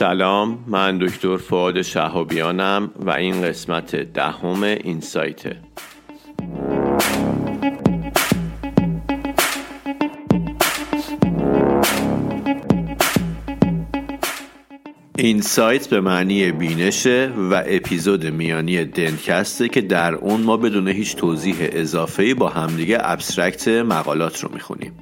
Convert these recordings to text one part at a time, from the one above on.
سلام من دکتر فعاد شهابیانم و این قسمت دهم این سایته این سایت به معنی بینشه و اپیزود میانی دنکسته که در اون ما بدون هیچ توضیح اضافه با همدیگه ابسترکت مقالات رو می‌خونیم.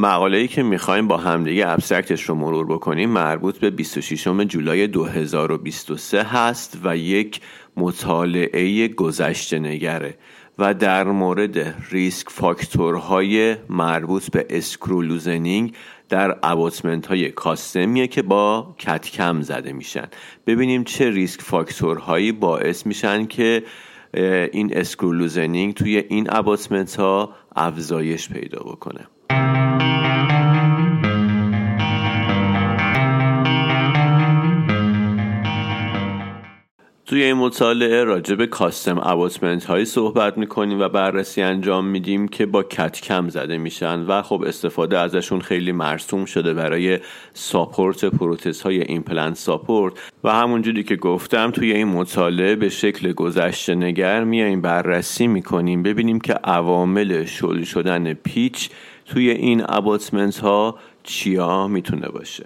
مقاله ای که می‌خوایم با همدیگه abstract ش رو مرور بکنیم مربوط به 26 جولای 2023 هست و یک مطالعه گذشته نگره و در مورد risk factor های مربوط به screw loosening در abutment های custom یه که با CAD-CAM زده میشن. ببینیم چه risk factor هایی باعث میشن که این screw loosening توی این abutment ها افزایش پیدا بکنه. توی این مطالعه راجع به custom abutment هایی صحبت می‌کنیم و بررسی انجام میدیم که با CAD-CAM زده میشن و خب استفاده ازشون خیلی مرسوم شده برای support پروتز های implant support. و همونجوری که گفتم توی این مطالعه به شکل گذشته نگر میاییم بررسی می‌کنیم ببینیم که عوامل شل شدن پیچ توی این abutment ها چیا می‌تونه باشه.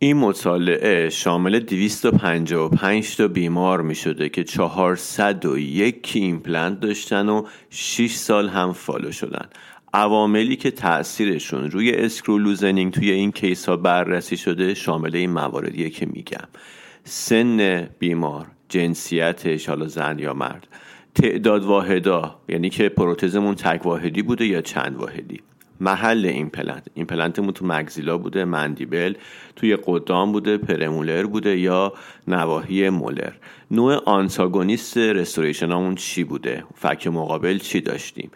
این مطالعه شامل 255 تا بیمار می شده که 401 ایمپلنت داشتن و 6 سال هم follow شدن. عواملی که تاثیرشون روی screw loosening توی این case ها بررسی شده شامل این مواردیه که میگم. سن بیمار جنسیتش حالا زن یا مرد. تعداد واحدا یعنی که پروتزمون تک واحدی بوده یا چند واحدی؟ محل ایمپلنت ایمپلنتمون تو maxilla بوده mandible توی قدام بوده premolar بوده یا نواحی molar. نوع antagonist restoration مون چی بوده؟ فک مقابل چی داشتیم؟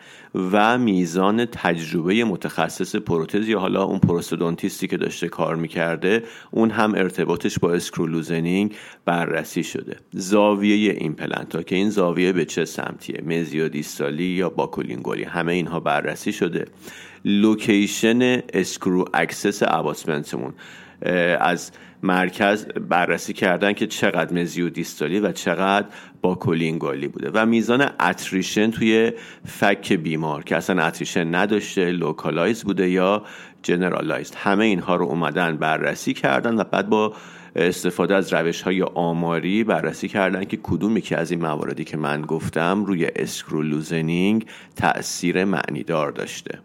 و میزان تجربه متخصص پروتز یا حالا اون prosthodontist ی که داشته کار می‌کرده اون هم ارتباطش با screw loosening بررسی شده. زاویه ایمپلنت ها که این زاویه به چه سمتیه؟ mesiodistal ی یا buccolingual ی؟ همه اینها بررسی شده. location screw access abutment مون از مرکز بررسی کردن که چقدر mesiodistal ی و چقدر buccolingual ی بوده. و میزان attrition توی فک بیمار که اصلا attrition نداشته localized بوده یا generalized همه اینها رو اومدن بررسی کردن و بعد با استفاده از روش های آماری بررسی کردن که کدومی که از این مواردی که من گفتم روی screw loosening تأثیر معنیدار داشته.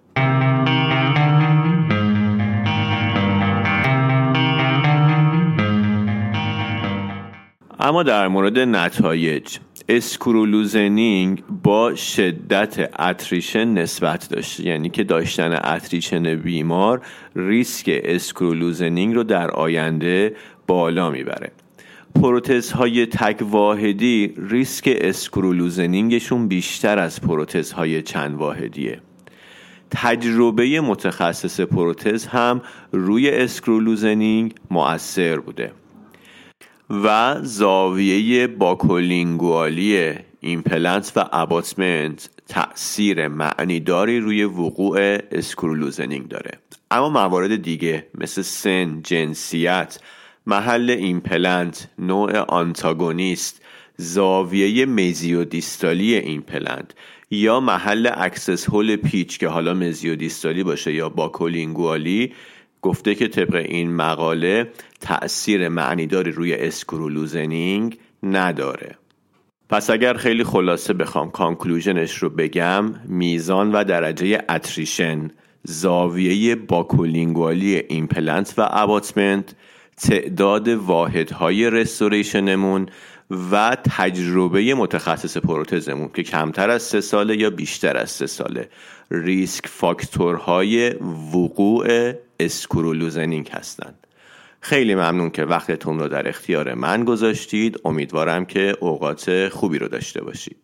اما در مورد نتایج screw loosening با شدت attrition نسبت داشته یعنی که داشتن attrition بیمار ریسک screw loosening رو در آینده بالا می‌بره. پروتز های تک واحدی ریسک screw loosening شون بیشتر از پروتز های چند واحدیه تجربه متخصص پروتز هم روی screw loosening مؤثر بوده و زاویه buccolingual ی ایمپلنت و abutment تأثیر معنیداری روی وقوع screw loosening داره. اما موارد دیگه مثل سن، جنسیت، محل ایمپلنت، نوع آنتاگونیست، زاویه mesiodistal ی ایمپلنت یا محل access hole پیچ که حالا mesiodistal ی باشه یا buccolingual ی گفته که طبق این مقاله تأثیر معنیداری روی screw loosening نداره. پس اگر خیلی خلاصه بخوام conclusion ش رو بگم میزان و درجه attrition زاویه buccolingual ی ایمپلنت و abutment تعداد واحدهای restoration مون و تجربه متخصص پروتزمون که کمتر از سه ساله یا بیشتر از سه ساله. risk factor های وقوع screw loosening هستند. خیلی ممنون که وقتتون رو در اختیار من گذاشتید. امیدوارم که اوقات خوبی رو داشته باشید.